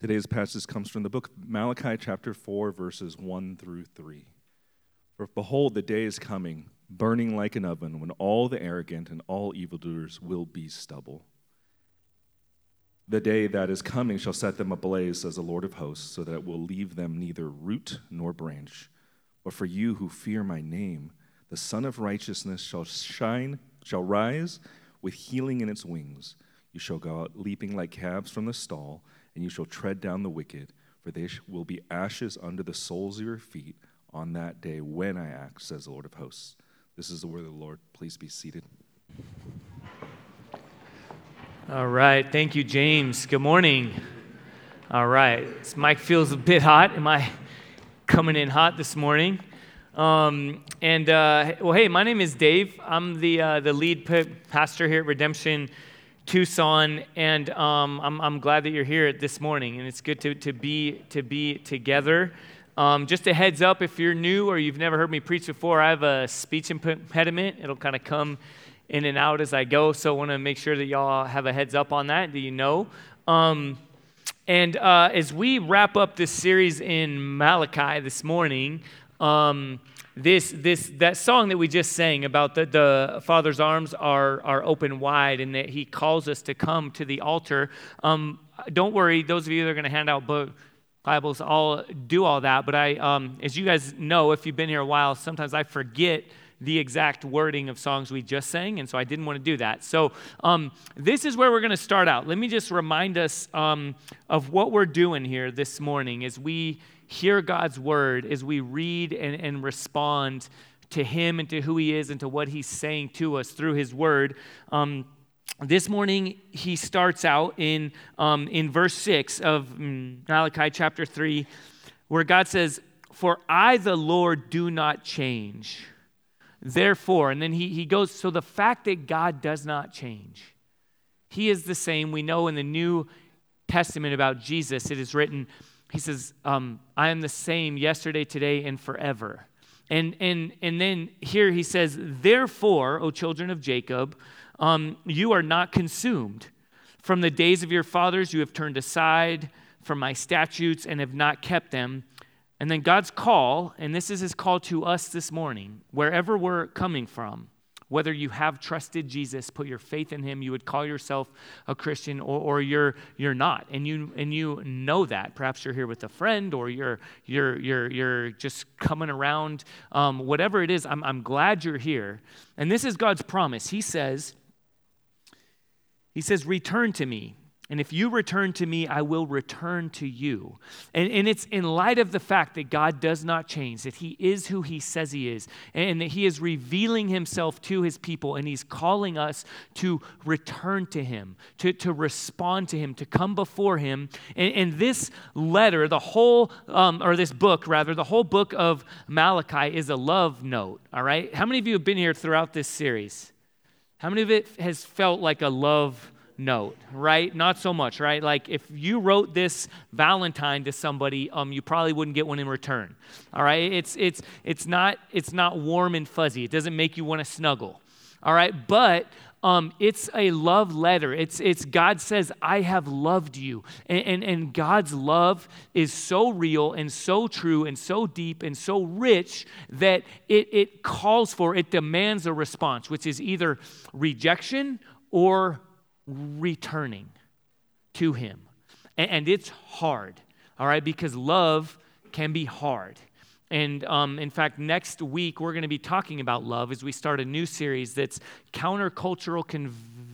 Today's passage comes from the book of Malachi, chapter 4, verses 1 through 3. For behold, the day is coming, burning like an oven, when all the arrogant and all evildoers will be stubble. The day that is coming shall set them ablaze, says the Lord of hosts, so that it will leave them neither root nor branch. But for you who fear my name, the Sun of Righteousness shall shine, shall rise with healing in its wings. You shall go out leaping like calves from the stall and you shall tread down the wicked, for they will be ashes under the soles of your feet on that day when I act, says the Lord of hosts. This is the word of the Lord. Please be seated. All right. Thank you, James. Good morning. All right. This mic feels a bit hot. Am I coming in hot this morning? Um, and uh, well, hey, my name is Dave. I'm the uh, the lead pastor here at Redemption Tucson, and um, I'm, I'm glad that you're here this morning, and it's good to, to, be, to be together. Um, just a heads up if you're new or you've never heard me preach before, I have a speech impediment. It'll kind of come in and out as I go, so I want to make sure that y'all have a heads up on that, that you know. Um, and uh, as we wrap up this series in Malachi this morning, um, this, this, that song that we just sang about the, the Father's arms are, are open wide and that He calls us to come to the altar. Um, don't worry, those of you that are going to hand out book, Bibles, I'll do all that. But I, um, as you guys know, if you've been here a while, sometimes I forget the exact wording of songs we just sang, and so I didn't want to do that. So, um, this is where we're going to start out. Let me just remind us um, of what we're doing here this morning as we hear God's word, as we read and, and respond to Him and to who He is and to what He's saying to us through His word. Um, this morning, he starts out in, um, in verse 6 of mm, Malachi chapter 3, where God says, For I, the Lord, do not change. Therefore, and then he, he goes, So the fact that God does not change, He is the same. We know in the New Testament about Jesus, it is written, he says, um, I am the same yesterday, today, and forever. And, and, and then here he says, Therefore, O children of Jacob, um, you are not consumed. From the days of your fathers, you have turned aside from my statutes and have not kept them. And then God's call, and this is his call to us this morning, wherever we're coming from whether you have trusted Jesus, put your faith in him, you would call yourself a Christian or, or you're, you're not. And you, and you know that. Perhaps you're here with a friend or you're, you're, you're, you're just coming around. Um, whatever it is, I'm, I'm glad you're here. And this is God's promise. He says, He says, return to me and if you return to me, I will return to you. And, and it's in light of the fact that God does not change, that He is who He says He is, and that He is revealing Himself to His people, and He's calling us to return to Him, to, to respond to Him, to come before Him. And, and this letter, the whole, um, or this book rather, the whole book of Malachi is a love note, all right? How many of you have been here throughout this series? How many of it has felt like a love note, right? Not so much, right? Like if you wrote this Valentine to somebody, um, you probably wouldn't get one in return. All right? It's it's it's not it's not warm and fuzzy. It doesn't make you want to snuggle. All right, but um, it's a love letter. It's, it's God says, I have loved you. And, and, and God's love is so real and so true and so deep and so rich that it, it calls for, it demands a response, which is either rejection or returning to Him. And, and it's hard, all right, because love can be hard. And um, in fact, next week we're going to be talking about love as we start a new series that's countercultural conv-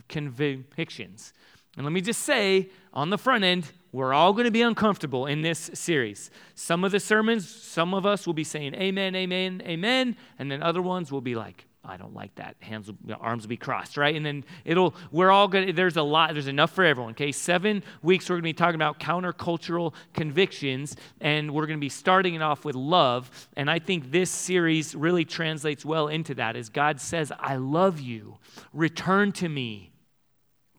convictions. And let me just say on the front end, we're all going to be uncomfortable in this series. Some of the sermons, some of us will be saying amen, amen, amen, and then other ones will be like, I don't like that. Hands, arms will be crossed, right? And then it'll, we're all going to, there's a lot, there's enough for everyone, okay? Seven weeks, we're going to be talking about countercultural convictions, and we're going to be starting it off with love. And I think this series really translates well into that as God says, I love you, return to me.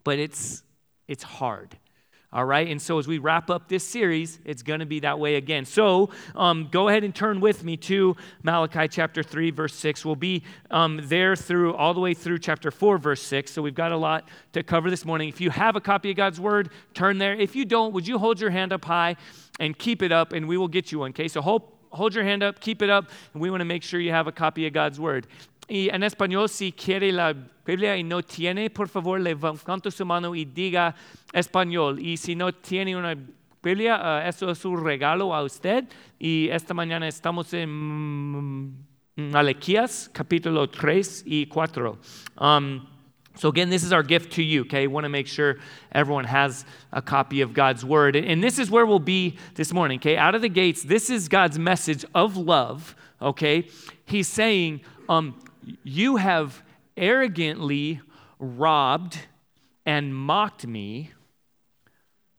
But it's, it's hard. All right, and so as we wrap up this series, it's going to be that way again. So um, go ahead and turn with me to Malachi chapter 3, verse 6. We'll be um, there through all the way through chapter 4, verse 6. So we've got a lot to cover this morning. If you have a copy of God's word, turn there. If you don't, would you hold your hand up high and keep it up, and we will get you one. Okay, so hold, hold your hand up, keep it up, and we want to make sure you have a copy of God's word. Y en español, si quiere la Biblia y no tiene, por favor, levante su mano y diga español. Y si no tiene una Biblia, uh, eso es un regalo a usted. Y esta mañana estamos en mm, Alequías, capítulo 3 y 4. Um, so, again, this is our gift to you, okay? We Want to make sure everyone has a copy of God's word. And this is where we'll be this morning, okay? Out of the gates, this is God's message of love, okay? He's saying, um, you have arrogantly robbed and mocked me,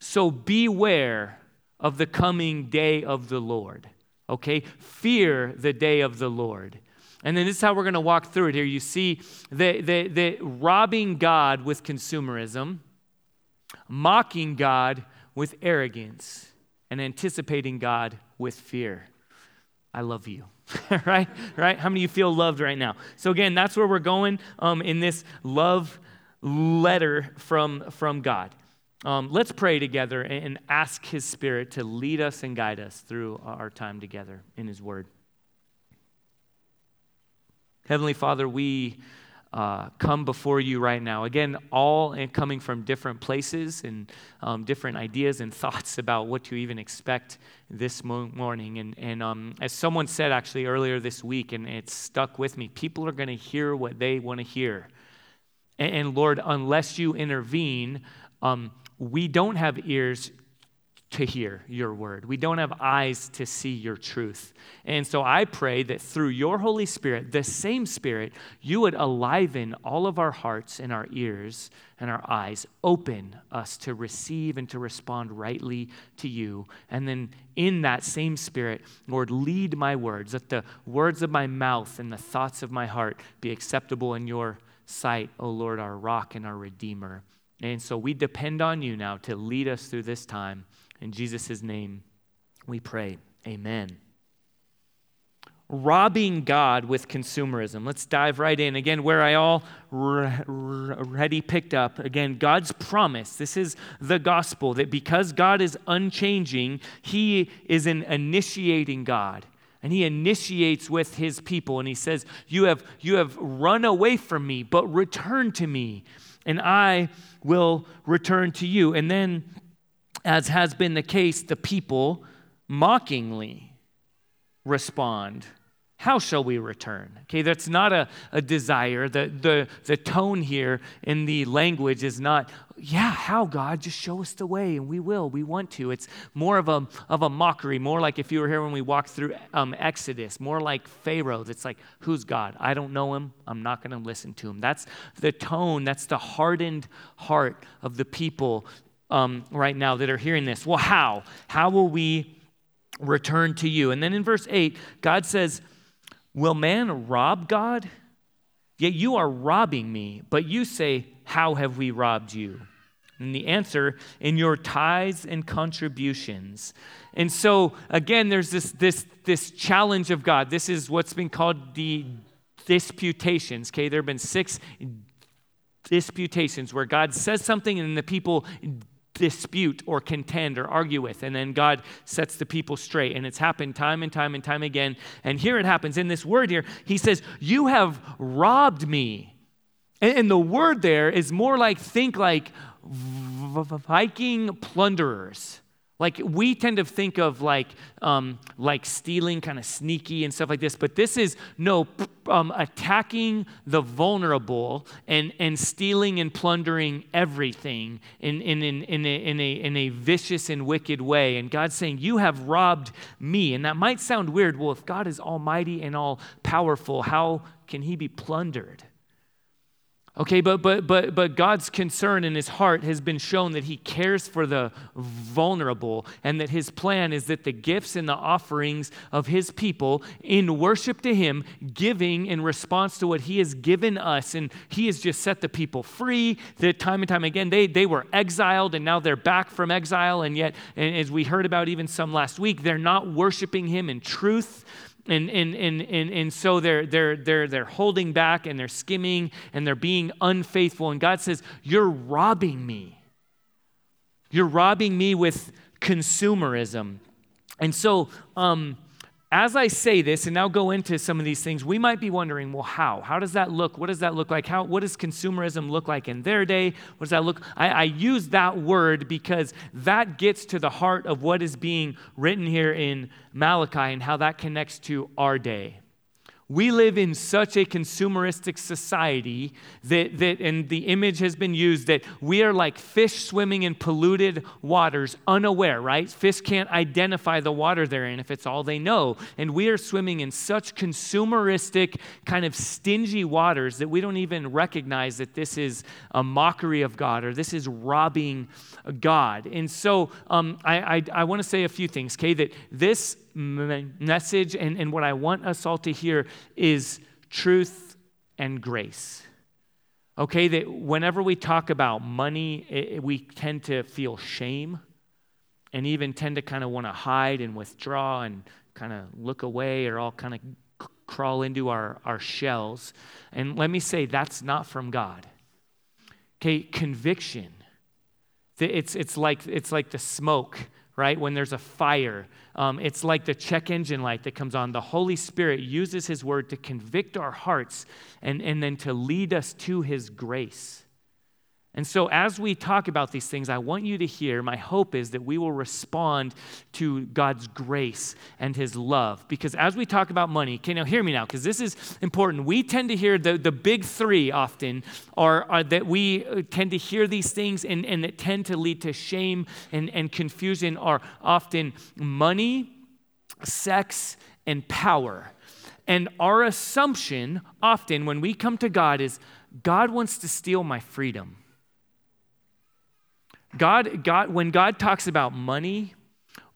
so beware of the coming day of the Lord. Okay? Fear the day of the Lord. And then this is how we're going to walk through it here. You see the, the, the robbing God with consumerism, mocking God with arrogance, and anticipating God with fear. I love you. right? Right? How many of you feel loved right now? So again, that's where we're going um, in this love letter from, from God. Um, let's pray together and ask His Spirit to lead us and guide us through our time together in His Word. Heavenly Father, we uh, come before you right now. Again, all coming from different places and um, different ideas and thoughts about what to even expect this morning. And, and um, as someone said actually earlier this week, and it stuck with me, people are going to hear what they want to hear. And, and, Lord, unless you intervene, um, we don't have ears to hear your word. We don't have eyes to see your truth. And so I pray that through your Holy Spirit, the same Spirit, you would aliven all of our hearts and our ears and our eyes, open us to receive and to respond rightly to you. And then in that same Spirit, Lord, lead my words. Let the words of my mouth and the thoughts of my heart be acceptable in your sight, O Lord, our rock and our Redeemer. And so we depend on you now to lead us through this time. In Jesus' name, we pray. Amen. Robbing God with consumerism. Let's dive right in. Again, where I all already picked up. Again, God's promise. This is the gospel that because God is unchanging, He is an initiating God. And he initiates with his people and he says, You have, you have run away from me, but return to me, and I will return to you. And then as has been the case, the people mockingly respond, How shall we return? Okay, that's not a, a desire. The, the, the tone here in the language is not, Yeah, how, God? Just show us the way, and we will. We want to. It's more of a, of a mockery, more like if you were here when we walked through um, Exodus, more like Pharaoh. That's like, Who's God? I don't know him. I'm not going to listen to him. That's the tone, that's the hardened heart of the people um, right now that are hearing this. Well, how? How will we return to you? And then in verse 8, God says, Will man rob God? Yet you are robbing me, but you say, How have we robbed you? And the answer, in your tithes and contributions. And so, again, there's this, this, this challenge of God. This is what's been called the disputations. Okay, there have been six disputations where God says something and the people dispute or contend or argue with. And then God sets the people straight. And it's happened time and time and time again. And here it happens in this word here. He says, You have robbed me. And the word there is more like think like Viking plunderers. Like we tend to think of like um, like stealing, kind of sneaky and stuff like this, but this is no um, attacking the vulnerable and and stealing and plundering everything in in in in a, in a in a vicious and wicked way. And God's saying, "You have robbed me." And that might sound weird. Well, if God is Almighty and all powerful, how can He be plundered? Okay, but but but but God's concern in his heart has been shown that he cares for the vulnerable and that his plan is that the gifts and the offerings of his people in worship to him, giving in response to what he has given us and he has just set the people free. That time and time again they they were exiled and now they're back from exile and yet and as we heard about even some last week, they're not worshiping him in truth. And, and, and, and, and so they're, they're, they're, they're holding back and they're skimming and they're being unfaithful. And God says, You're robbing me. You're robbing me with consumerism. And so, um, as I say this and now go into some of these things, we might be wondering, well, how? How does that look? What does that look like? How, what does consumerism look like in their day? What does that look? I, I use that word because that gets to the heart of what is being written here in Malachi and how that connects to our day. We live in such a consumeristic society that, that, and the image has been used that we are like fish swimming in polluted waters, unaware, right? Fish can't identify the water they're in if it's all they know. And we are swimming in such consumeristic, kind of stingy waters that we don't even recognize that this is a mockery of God or this is robbing God. And so um, I, I, I want to say a few things, okay? That this message and, and what I want us all to hear is truth and grace. Okay, that whenever we talk about money, it, we tend to feel shame and even tend to kind of want to hide and withdraw and kind of look away or all kind of c- crawl into our, our shells. And let me say, that's not from God. Okay, conviction. It's, it's, like, it's like the smoke, right? When there's a fire um, it's like the check engine light that comes on. The Holy Spirit uses His word to convict our hearts and, and then to lead us to His grace. And so, as we talk about these things, I want you to hear my hope is that we will respond to God's grace and His love. Because as we talk about money, okay, now hear me now, because this is important. We tend to hear the, the big three often are, are that we uh, tend to hear these things and, and that tend to lead to shame and, and confusion are often money, sex, and power. And our assumption often when we come to God is God wants to steal my freedom. God, God, when God talks about money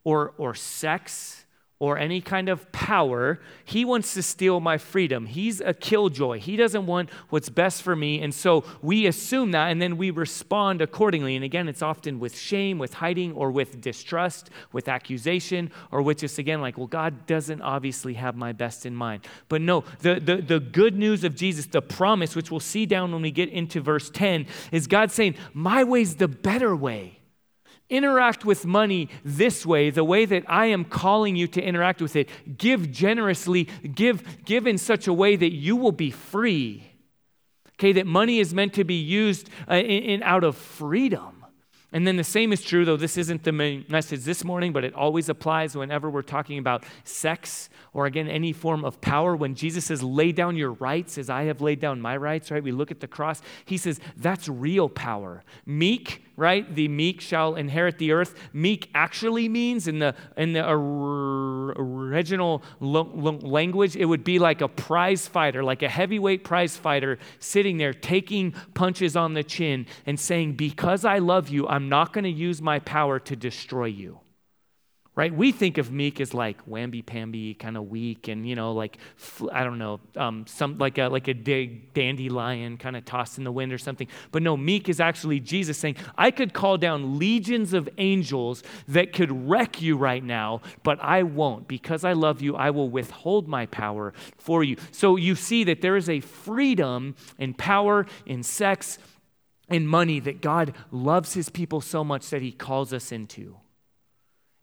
or, or sex, or any kind of power. He wants to steal my freedom. He's a killjoy. He doesn't want what's best for me. And so we assume that and then we respond accordingly. And again, it's often with shame, with hiding, or with distrust, with accusation, or with just again, like, well, God doesn't obviously have my best in mind. But no, the, the, the good news of Jesus, the promise, which we'll see down when we get into verse 10, is God saying, My way's the better way interact with money this way, the way that I am calling you to interact with it. Give generously, give, give in such a way that you will be free. Okay, that money is meant to be used uh, in, in out of freedom. And then the same is true, though this isn't the message this morning, but it always applies whenever we're talking about sex or, again, any form of power. When Jesus says, lay down your rights as I have laid down my rights, right? We look at the cross. He says, that's real power. Meek, right? The meek shall inherit the earth. Meek actually means, in the, in the original language, it would be like a prize fighter, like a heavyweight prize fighter sitting there taking punches on the chin and saying, Because I love you, I'm not going to use my power to destroy you right? We think of meek as like wamby pamby, kind of weak, and you know, like I don't know, um, some like a like a dandelion kind of tossed in the wind or something. But no, meek is actually Jesus saying, "I could call down legions of angels that could wreck you right now, but I won't because I love you. I will withhold my power for you." So you see that there is a freedom in power in sex. In money that God loves his people so much that he calls us into.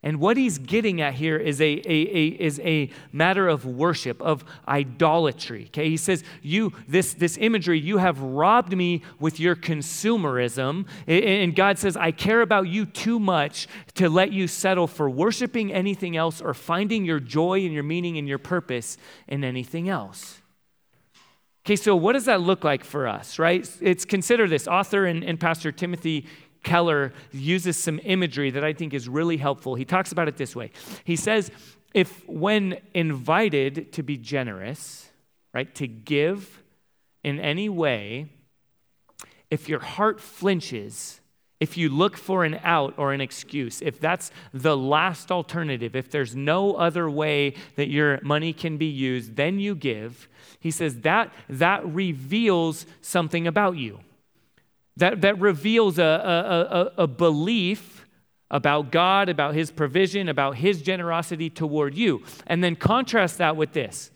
And what he's getting at here is a, a, a, is a matter of worship, of idolatry. Okay, he says, You, this, this imagery, you have robbed me with your consumerism. And God says, I care about you too much to let you settle for worshiping anything else or finding your joy and your meaning and your purpose in anything else. Okay, so what does that look like for us, right? It's consider this. Author and, and Pastor Timothy Keller uses some imagery that I think is really helpful. He talks about it this way He says, if when invited to be generous, right, to give in any way, if your heart flinches, if you look for an out or an excuse, if that's the last alternative, if there's no other way that your money can be used, then you give. He says that that reveals something about you. That, that reveals a, a, a, a belief about God, about His provision, about His generosity toward you. And then contrast that with this.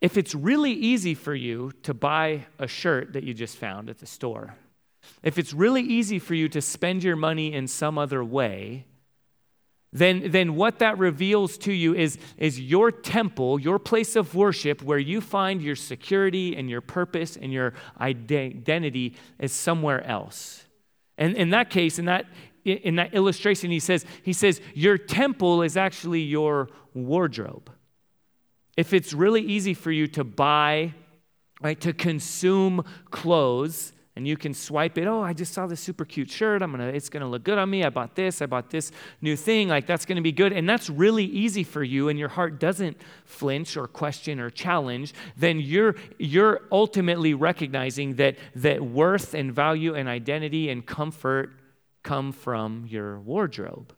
If it's really easy for you to buy a shirt that you just found at the store, if it's really easy for you to spend your money in some other way, then, then what that reveals to you is, is your temple, your place of worship, where you find your security and your purpose and your identity is somewhere else. And in that case, in that, in that illustration, he says, he says, your temple is actually your wardrobe. If it's really easy for you to buy, right, to consume clothes, and you can swipe it. Oh i just saw this super cute shirt. I'm gonna it's gonna look good on me. I bought this i bought this new thing. Like that's gonna be good. And that's really easy for you and your heart doesn't flinch or question or challenge then you're you're ultimately recognizing that that worth and value and identity and comfort come from your wardrobe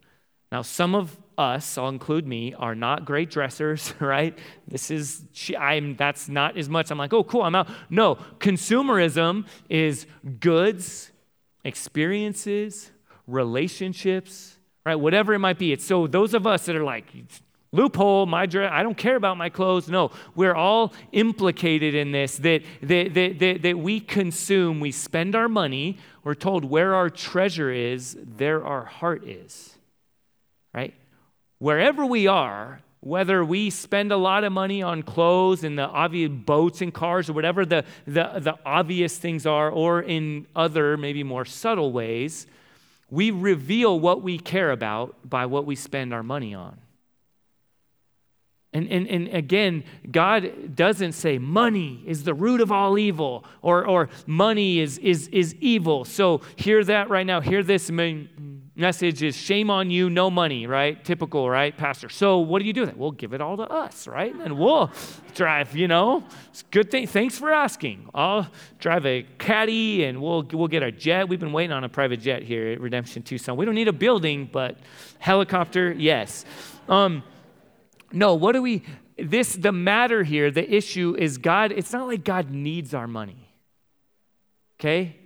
now some of us, I'll include me, are not great dressers, right? This is, I'm, that's not as much. I'm like, oh, cool, I'm out. No, consumerism is goods, experiences, relationships, right? Whatever it might be. It's so those of us that are like, loophole, my dress, I don't care about my clothes. No, we're all implicated in this that, that, that, that, that we consume, we spend our money, we're told where our treasure is, there our heart is, right? wherever we are, whether we spend a lot of money on clothes and the obvious boats and cars or whatever the, the, the obvious things are, or in other, maybe more subtle ways, we reveal what we care about by what we spend our money on. And, and, and again, God doesn't say money is the root of all evil or, or money is, is, is evil. So hear that right now. Hear this message is shame on you, no money, right? Typical, right, Pastor? So what do you do then? We'll give it all to us, right? And we'll drive, you know, it's good thing. Thanks for asking. I'll drive a caddy and we'll, we'll get a jet. We've been waiting on a private jet here at Redemption Tucson. We don't need a building, but helicopter, yes. Um, no, what do we, this, the matter here, the issue is God, it's not like God needs our money. Okay?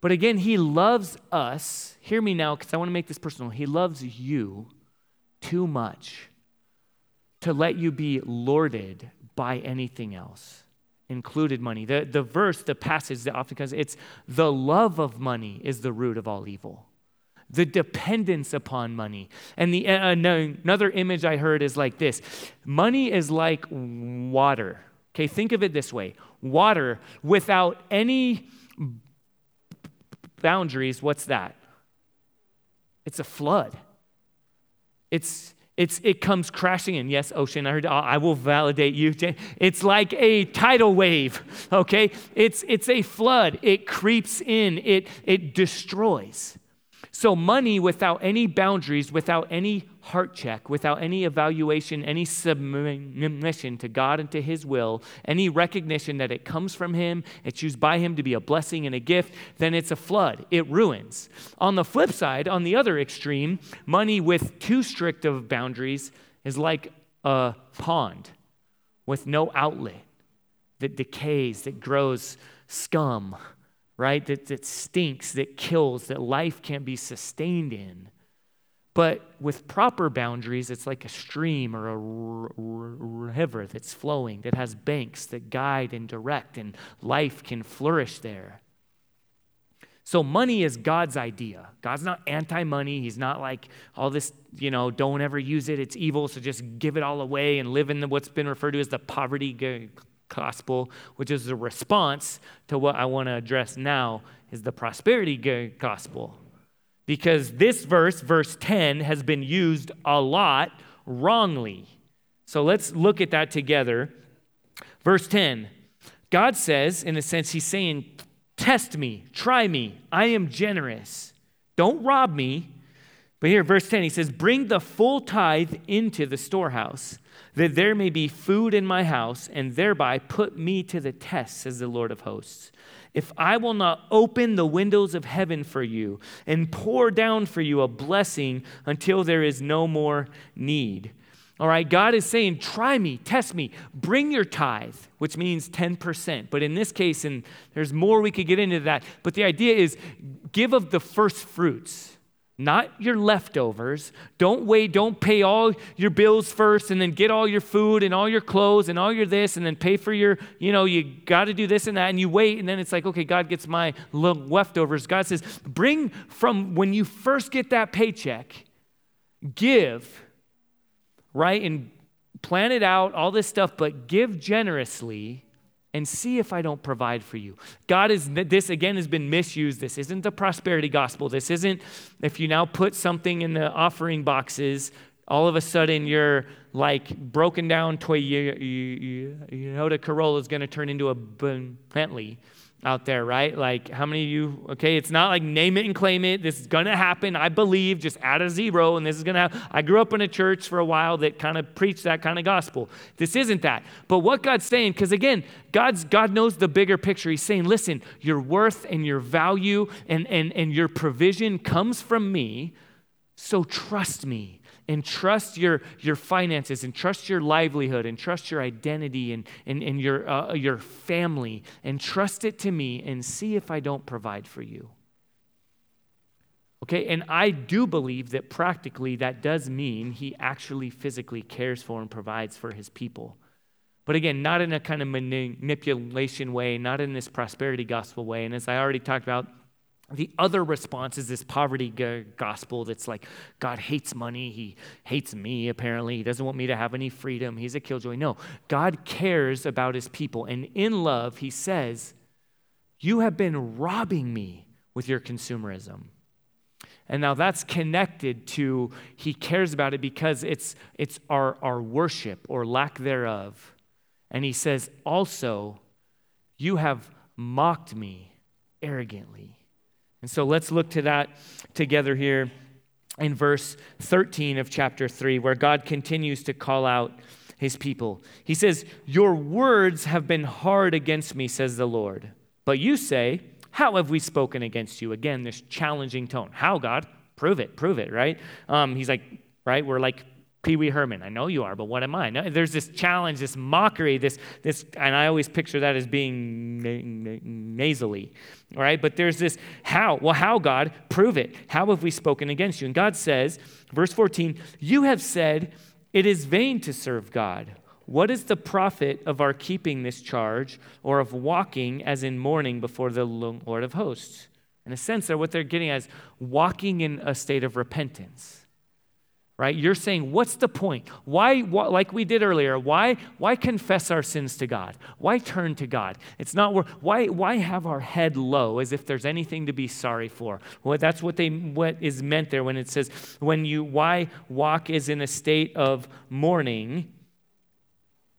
But again, He loves us. Hear me now, because I want to make this personal. He loves you too much to let you be lorded by anything else, included money. The, the verse, the passage that often comes, it's the love of money is the root of all evil. The dependence upon money. And the, uh, another image I heard is like this money is like water. Okay, think of it this way water without any boundaries, what's that? It's a flood. It's it's, it comes crashing in. Yes, ocean, I heard, I will validate you. It's like a tidal wave, okay? It's, it's a flood. It creeps in, it, it destroys. So, money without any boundaries, without any heart check, without any evaluation, any submission to God and to His will, any recognition that it comes from Him, it's used by Him to be a blessing and a gift, then it's a flood. It ruins. On the flip side, on the other extreme, money with too strict of boundaries is like a pond with no outlet that decays, that grows scum right? That, that stinks, that kills, that life can't be sustained in. But with proper boundaries, it's like a stream or a river that's flowing, that has banks that guide and direct, and life can flourish there. So, money is God's idea. God's not anti money. He's not like all this, you know, don't ever use it, it's evil, so just give it all away and live in the, what's been referred to as the poverty gospel, which is a response to what I want to address now, is the prosperity gospel. Because this verse, verse 10, has been used a lot wrongly. So let's look at that together. Verse 10 God says, in a sense, He's saying, Test me, try me, I am generous. Don't rob me. But here, verse 10, He says, Bring the full tithe into the storehouse that there may be food in my house, and thereby put me to the test, says the Lord of hosts. if I will not open the windows of heaven for you and pour down for you a blessing until there is no more need. All right, God is saying, try me, test me, bring your tithe, which means 10%. But in this case, and there's more we could get into that, but the idea is give of the first fruits not your leftovers. Don't wait, don't pay all your bills first and then get all your food and all your clothes and all your this and then pay for your, you know, you got to do this and that and you wait and then it's like, okay, God gets my leftovers. God says, bring from when you first get that paycheck, give, right? And plan it out, all this stuff, but give generously and see if I don't provide for you. God is, this again has been misused. This isn't the prosperity gospel. This isn't if you now put something in the offering boxes, all of a sudden you're like broken down Toyota Corolla is going to turn into a Bentley out there, right? Like, how many of you, okay, it's not like name it and claim it. This is to happen. I believe, just add a zero, and this is to happen. I grew up in a church for a while that kind of preached that kind of gospel. This isn't that. But what God's saying, because again, God's, God knows the bigger picture. He's saying, listen, your worth and your value and, and, and your provision comes from me, so trust me and trust your, your finances and trust your livelihood and trust your identity and, and, and your, uh, your family and trust it to me and see if I don't provide for you. Okay, and I do believe that practically that does mean he actually physically cares for and provides for his people. But again, not in a kind of manipulation way, not in this prosperity gospel way. And as I already talked about, the other response is this poverty gospel that's like, God hates money. He hates me, apparently. He doesn't want me to have any freedom. He's a killjoy. No, God cares about his people. And in love, he says, You have been robbing me with your consumerism. And now that's connected to he cares about it because it's, it's our, our worship or lack thereof. And he says, Also, you have mocked me arrogantly. And so let's look to that together here in verse 13 of chapter 3, where God continues to call out his people. He says, Your words have been hard against me, says the Lord. But you say, How have we spoken against you? Again, this challenging tone. How, God? Prove it, prove it, right? Um, he's like, right? We're like Pee Wee Herman. I know you are, but what am I? No, there's this challenge, this mockery, this, this, and I always picture that as being nasally, all right? But there's this how? Well, how, God? Prove it. How have we spoken against you? And God says, verse 14, you have said, it is vain to serve God. What is the profit of our keeping this charge or of walking as in mourning before the Lord of hosts? In a sense, what they're getting at is walking in a state of repentance right? You're saying what's the point? Why, like we did earlier why why confess our sins to god? Why turn to god? It's not why why have our head low as if there's anything to be sorry for? Well that's what they what is meant there when it says when you why walk is in a state of mourning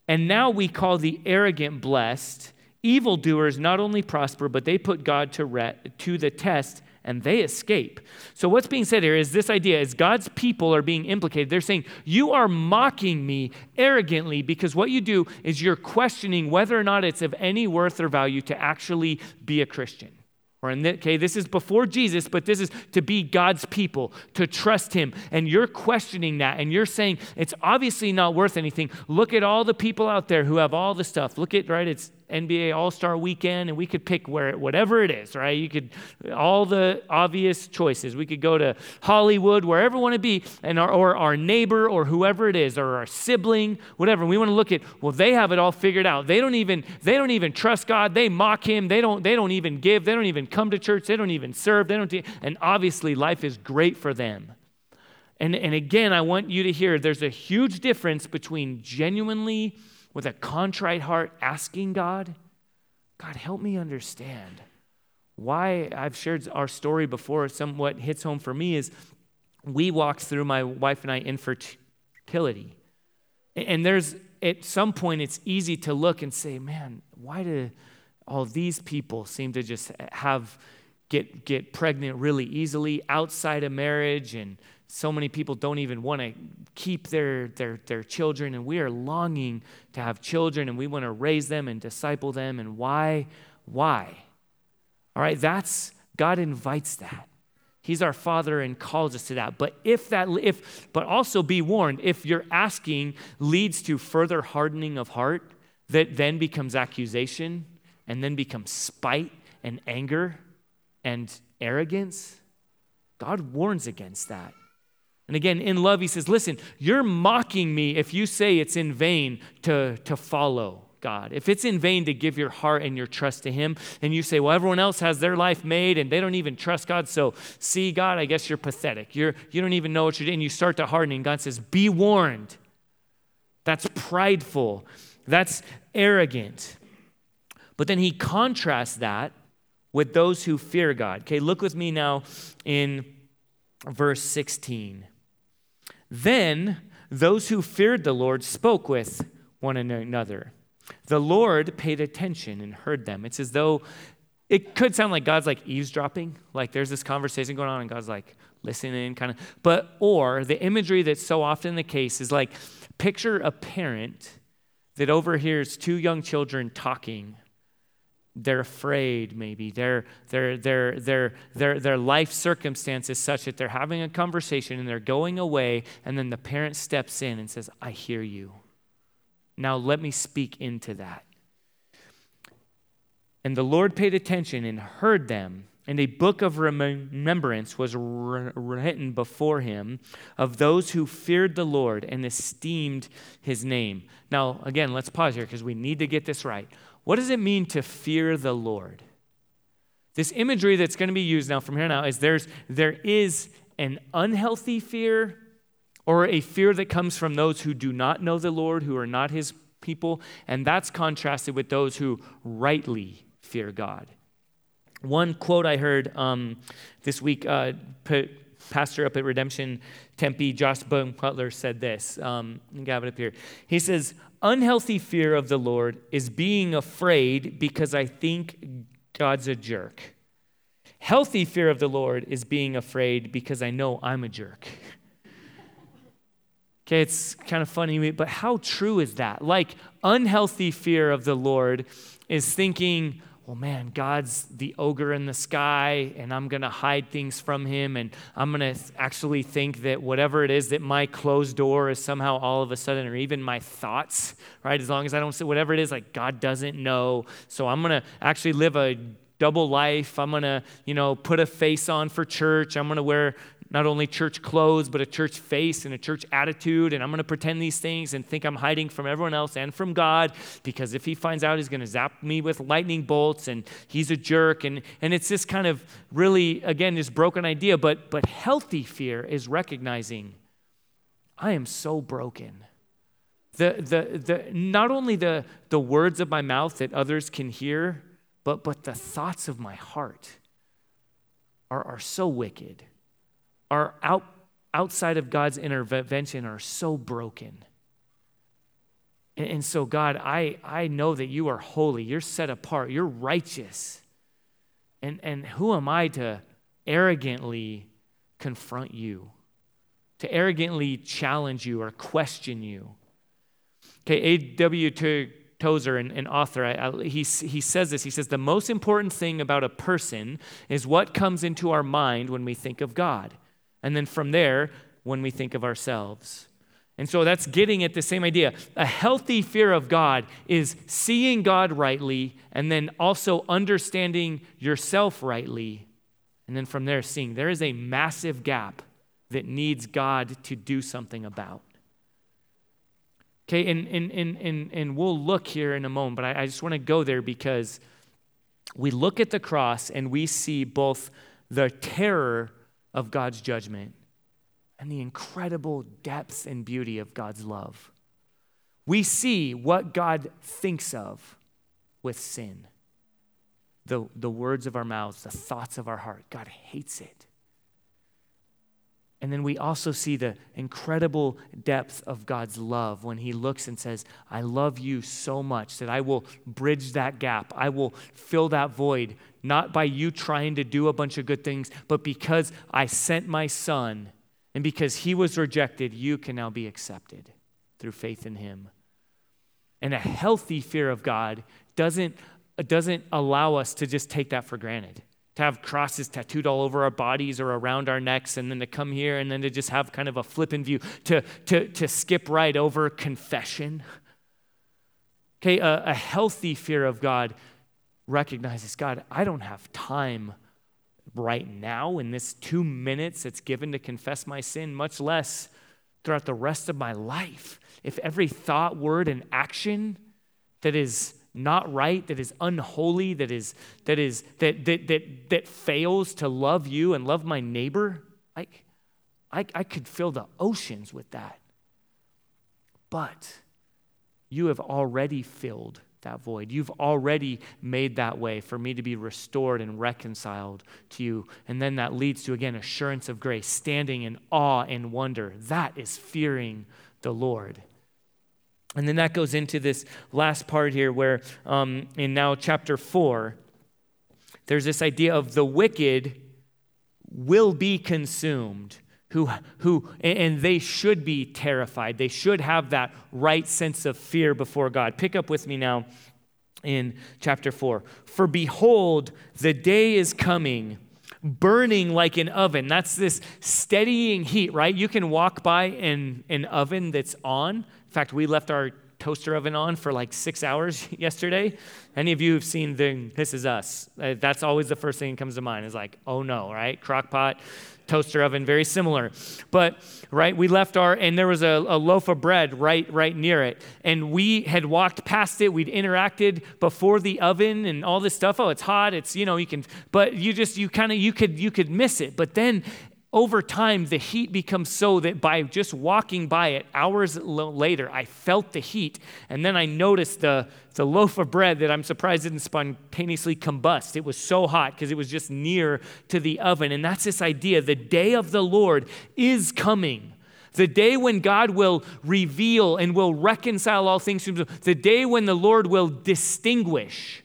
and now we call the arrogant blessed evildoers not only prosper but they put god to, re- to the test and they escape. So, what's being said here is this idea is God's people are being implicated. They're saying, You are mocking me arrogantly because what you do is you're questioning whether or not it's of any worth or value to actually be a Christian. Or in that, okay, this is before Jesus, but this is to be God's people, to trust Him. And you're questioning that, and you're saying it's obviously not worth anything. Look at all the people out there who have all the stuff. Look at, right, it's NBA All Star Weekend, and we could pick where whatever it is, right? You could all the obvious choices. We could go to Hollywood, wherever we want to be, and our, or our neighbor or whoever it is, or our sibling, whatever. We want to look at. Well, they have it all figured out. They don't even they don't even trust God. They mock Him. They don't they don't even give. They don't even come to church. They don't even serve. They don't. And obviously, life is great for them. And, and again, I want you to hear there's a huge difference between genuinely with a contrite heart, asking God, God, help me understand. Why I've shared our story before, somewhat hits home for me is we walked through my wife and I infertility. And there's at some point it's easy to look and say, man, why do all these people seem to just have get get pregnant really easily outside of marriage and so many people don't even want to keep their, their, their children, and we are longing to have children, and we want to raise them and disciple them. And why? Why? All right, that's God invites that. He's our father and calls us to that. But if that if but also be warned, if your asking leads to further hardening of heart that then becomes accusation and then becomes spite and anger and arrogance, God warns against that. And again, in love, he says, Listen, you're mocking me if you say it's in vain to, to follow God. If it's in vain to give your heart and your trust to Him, and you say, Well, everyone else has their life made and they don't even trust God, so see, God, I guess you're pathetic. You're, you don't even know what you're doing. You start to harden, and God says, Be warned. That's prideful, that's arrogant. But then He contrasts that with those who fear God. Okay, look with me now in verse 16. Then those who feared the Lord spoke with one another. The Lord paid attention and heard them. It's as though it could sound like God's like eavesdropping, like there's this conversation going on and God's like listening, kind of. But, or the imagery that's so often the case is like picture a parent that overhears two young children talking they're afraid maybe their their their their their their life circumstances such that they're having a conversation and they're going away and then the parent steps in and says i hear you now let me speak into that and the lord paid attention and heard them and a book of remembrance was written before him of those who feared the Lord and esteemed his name. Now, again, let's pause here because we need to get this right. What does it mean to fear the Lord? This imagery that's going to be used now from here now is there's there is an unhealthy fear or a fear that comes from those who do not know the Lord, who are not his people, and that's contrasted with those who rightly fear God. One quote I heard um, this week, uh, pastor up at Redemption Tempe, Josh Butler, said this. Um, I have it up here. He says, Unhealthy fear of the Lord is being afraid because I think God's a jerk. Healthy fear of the Lord is being afraid because I know I'm a jerk. Okay, it's kind of funny, but how true is that? Like, unhealthy fear of the Lord is thinking, well, man, God's the ogre in the sky, and I'm going to hide things from him, and I'm going to actually think that whatever it is that my closed door is somehow all of a sudden, or even my thoughts, right? As long as I don't say whatever it is, like God doesn't know. So I'm going to actually live a double life. I'm going to, you know, put a face on for church. I'm going to wear not only church clothes, but a church face and a church attitude. And I'm going to pretend these things and think I'm hiding from everyone else and from God because if he finds out, he's going to zap me with lightning bolts and he's a jerk. And, and it's this kind of really, again, this broken idea. But, but healthy fear is recognizing I am so broken. The, the, the, not only the, the words of my mouth that others can hear, but, but the thoughts of my heart are, are so wicked are out, outside of God's intervention are so broken. And, and so, God, I, I know that you are holy, you're set apart, you're righteous. And, and who am I to arrogantly confront you, to arrogantly challenge you or question you? Okay, A.W. Tozer, an, an author, I, I, he, he says this. He says, The most important thing about a person is what comes into our mind when we think of God. And then from there, when we think of ourselves. And so that's getting at the same idea. A healthy fear of God is seeing God rightly and then also understanding yourself rightly. And then from there, seeing there is a massive gap that needs God to do something about. Okay, and, and, and, and, and we'll look here in a moment, but I, I just want to go there because we look at the cross and we see both the terror of God's judgment and the incredible depth and beauty of God's love. We see what God thinks of with sin. The, the words of our mouths, the thoughts of our heart. God hates it. And then we also see the incredible depth of God's love when He looks and says, I love you so much that I will bridge that gap. I will fill that void, not by you trying to do a bunch of good things, but because I sent my Son and because He was rejected, you can now be accepted through faith in Him. And a healthy fear of God doesn't, doesn't allow us to just take that for granted. To have crosses tattooed all over our bodies or around our necks, and then to come here and then to just have kind of a flippant view, to, to, to skip right over confession. Okay, a, a healthy fear of God recognizes God, I don't have time right now in this two minutes that's given to confess my sin, much less throughout the rest of my life. If every thought, word, and action that is not right, that is unholy, that is that is that that that, that fails to love you and love my neighbor, I, I, I could fill the oceans with that. But you have already filled that void. You've already made that way for me to be restored and reconciled to you. And then that leads to, again, assurance of grace, standing in awe and wonder. That is fearing the Lord. And then that goes into this last part here where um, in now chapter 4, there's this idea of the wicked will be consumed who, who and they should be terrified. They should have that right sense of fear before God. Pick up with me now in chapter 4. For behold, the day is coming, burning like an oven. That's this steadying heat, right? You can walk by an, an oven that's on. In fact, we left our toaster oven on for like six hours yesterday. Any of you have seen the This Is Us? Uh, that's always the first thing that comes to mind is like, oh no, right? Crock pot, toaster oven, very similar. But right, we left our and there was a, a, loaf of bread right right near it, and we had walked past it. We'd interacted before the oven and all this stuff. Oh, it's hot. It's you know you can, but you just you kind of you could you could miss it. But then over time, the heat becomes so that by just walking by it hours later, I felt the heat. And then I noticed the, the loaf of bread that I'm surprised didn't spontaneously combust. It was so hot because it was just near to the oven. And that's this idea the day of the Lord is coming. The day when God will reveal and will reconcile all things to. The day when the Lord will distinguish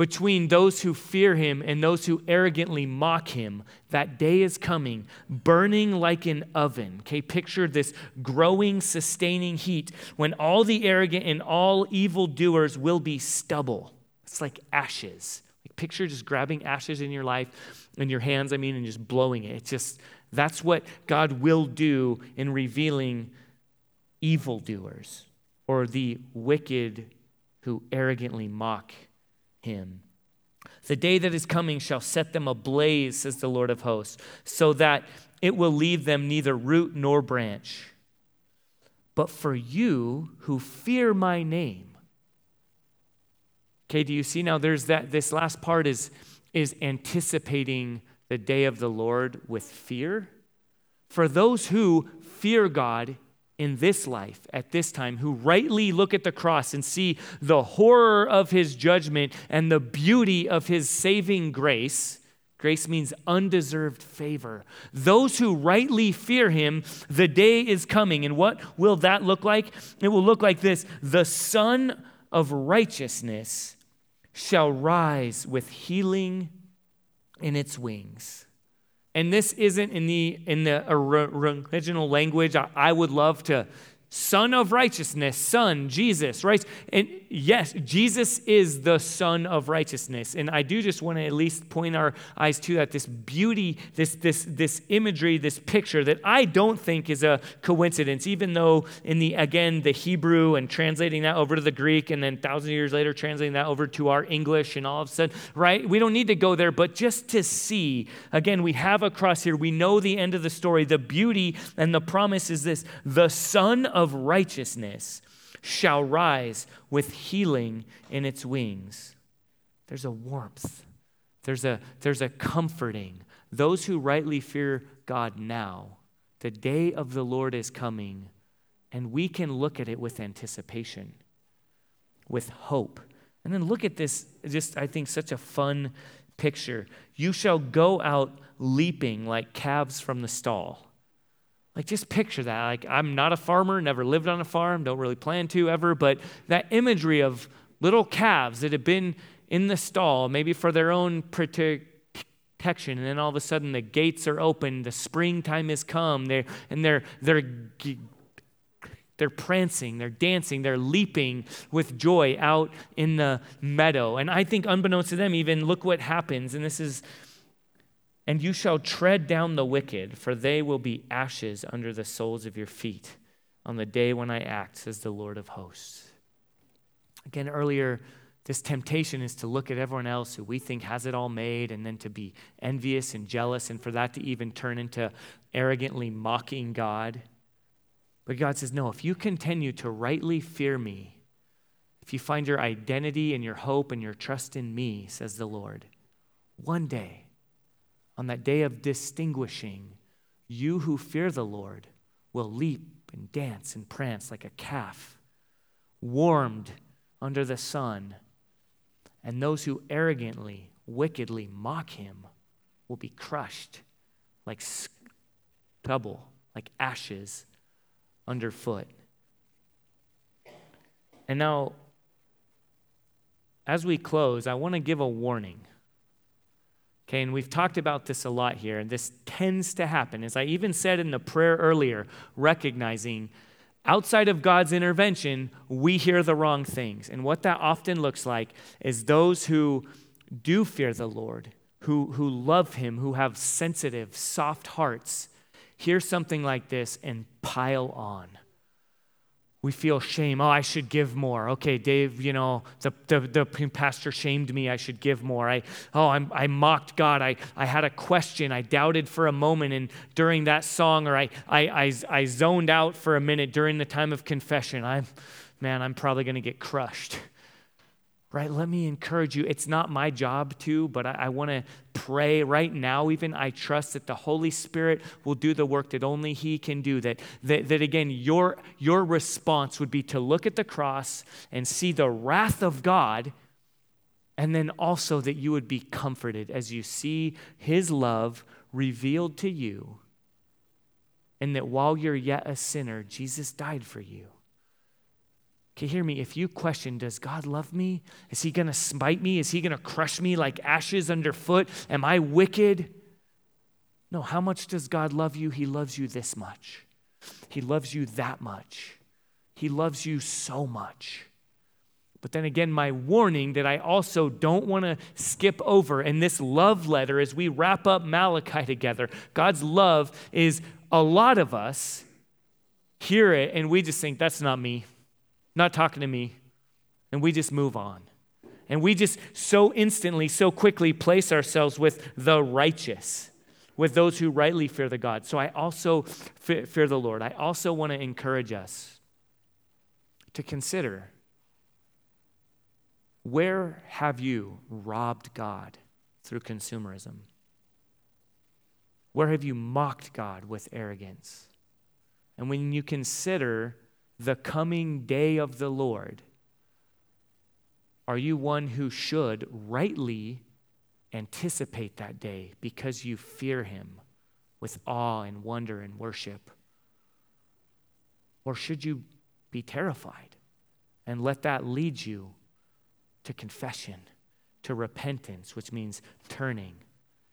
between those who fear him and those who arrogantly mock him. That day is coming, burning like an oven. Okay, picture this growing, sustaining heat when all the arrogant and all evildoers will be stubble. It's like ashes. Like picture just grabbing ashes in your life, in your hands, I mean, and just blowing it. It's just, that's what God will do in revealing evildoers or the wicked who arrogantly mock him. The day that is coming shall set them ablaze, says the Lord of hosts, so that it will leave them neither root nor branch. But for you who fear my name, okay, do you see now? There's that, this last part is, is anticipating the day of the Lord with fear. For those who fear God, in this life at this time who rightly look at the cross and see the horror of his judgment and the beauty of his saving grace. Grace means undeserved favor. Those who rightly fear him, the day is coming. And what will that look like? It will look like this The Sun of Righteousness shall rise with healing in its wings. And this isn't in the in the original language. I, I would love to Son of righteousness, Son, Jesus, right? And yes, Jesus is the Son of righteousness. And I do just want to at least point our eyes to that this beauty, this, this, this imagery, this picture that I don't think is a coincidence, even though in the, again, the Hebrew and translating that over to the Greek and then thousands of years later translating that over to our English and all of a sudden, right? We don't need to go there, but just to see, again, we have a cross here. We know the end of the story. The beauty and the promise is this the Son of righteousness shall rise with healing in its wings. There's a warmth, there's a, there's a comforting. Those who rightly fear God now, the day of the Lord is coming, and we can look at it with anticipation, with hope. And then look at this, just I think such a fun picture. You shall go out leaping like calves from the stall. Like, just picture that. Like, I'm not a farmer, never lived on a farm, don't really plan to ever, but that imagery of little calves that have been in the stall, maybe for their own protection, and then all of a sudden the gates are open, the springtime has come, they're, and they're, they're they're prancing, they're dancing, they're leaping with joy out in the meadow. And I think, unbeknownst to them, even look what happens. And this is, and you shall tread down the wicked, for they will be ashes under the soles of your feet on the day when I act, says the Lord of hosts. Again, earlier, this temptation is to look at everyone else who we think has it all made and then to be envious and jealous, and for that to even turn into arrogantly mocking God. But God says, No, if you continue to rightly fear me, if you find your identity and your hope and your trust in me, says the Lord, one day, on that day of distinguishing, you who fear the Lord will leap and dance and prance like a calf, warmed under the sun. And those who arrogantly, wickedly mock him will be crushed like stubble, like ashes underfoot. And now, as we close, I want to give a warning. Okay, and we've talked about this a lot here, and this tends to happen. As I even said in the prayer earlier, recognizing outside of God's intervention, we hear the wrong things. And what that often looks like is those who do fear the Lord, who, who love Him, who have sensitive, soft hearts, hear something like this and pile on we feel shame. Oh, I should give more. Okay, Dave, you know, the, the, the pastor shamed me. I should give more. I, oh, I'm, I mocked God. I, I had a question. I doubted for a moment and during that song, or I, I, I, I zoned out for a minute during the time of confession. I'm, man, I'm probably going to get crushed right? Let me encourage you. It's not my job to, but I, I want to pray right now, even. I trust that the Holy Spirit will do the work that only He can do. That, that, that again, your, your response would be to look at the cross and see the wrath of God, and then also that you would be comforted as you see His love revealed to you, and that while you're yet a sinner, Jesus died for you. Okay, hear me. If you question, does God love me? Is he going to smite me? Is he going to crush me like ashes underfoot? Am I wicked? No, how much does God love you? He loves you this much. He loves you that much. He loves you so much. But then again, my warning that I also don't want to skip over in this love letter as we wrap up Malachi together. God's love is a lot of us hear it and we just think, that's not me not talking to me. And we just move on. And we just so instantly, so quickly place ourselves with the righteous, with those who rightly fear the God. So I also fear the Lord. I also want to encourage us to consider where have you robbed God through consumerism? Where have you mocked God with arrogance? And when you consider the coming day of the Lord? Are you one who should rightly anticipate that day because you fear him with awe and wonder and worship? Or should you be terrified and let that lead you to confession, to repentance, which means turning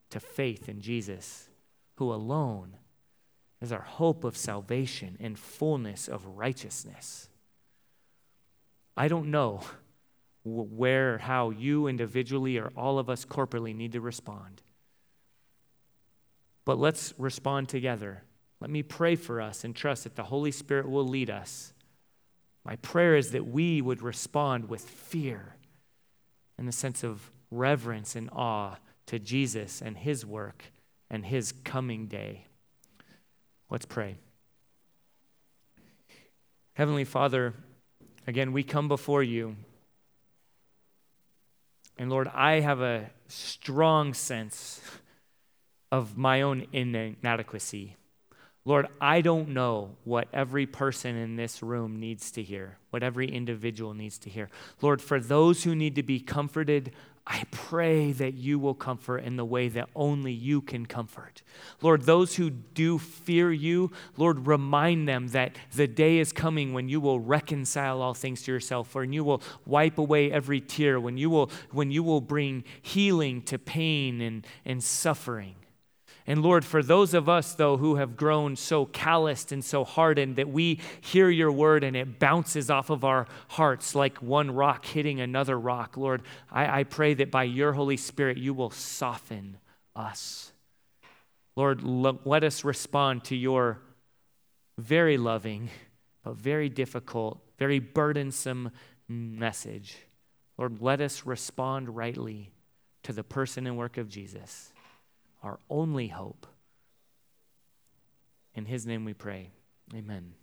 to faith in Jesus, who alone is our hope of salvation and fullness of righteousness. I don't know where, or how you individually or all of us corporately need to respond. But let's respond together. Let me pray for us and trust that the Holy Spirit will lead us. My prayer is that we would respond with fear in the sense of reverence and awe to Jesus and his work and his coming day. Let's pray. Heavenly Father, again, we come before you. And Lord, I have a strong sense of my own inadequacy. Lord, I don't know what every person in this room needs to hear, what every individual needs to hear. Lord, for those who need to be comforted, I pray that you will comfort in the way that only you can comfort. Lord, those who do fear you, Lord, remind them that the day is coming when you will reconcile all things to yourself, when you will wipe away every tear, when you will, when you will bring healing to pain and, and suffering. And Lord, for those of us, though, who have grown so calloused and so hardened that we hear your word and it bounces off of our hearts like one rock hitting another rock, Lord, I, I pray that by your Holy Spirit you will soften us. Lord, let us respond to your very loving, but very difficult, very burdensome message. Lord, let us respond rightly to the person and work of Jesus our only hope. In his name we pray. Amen.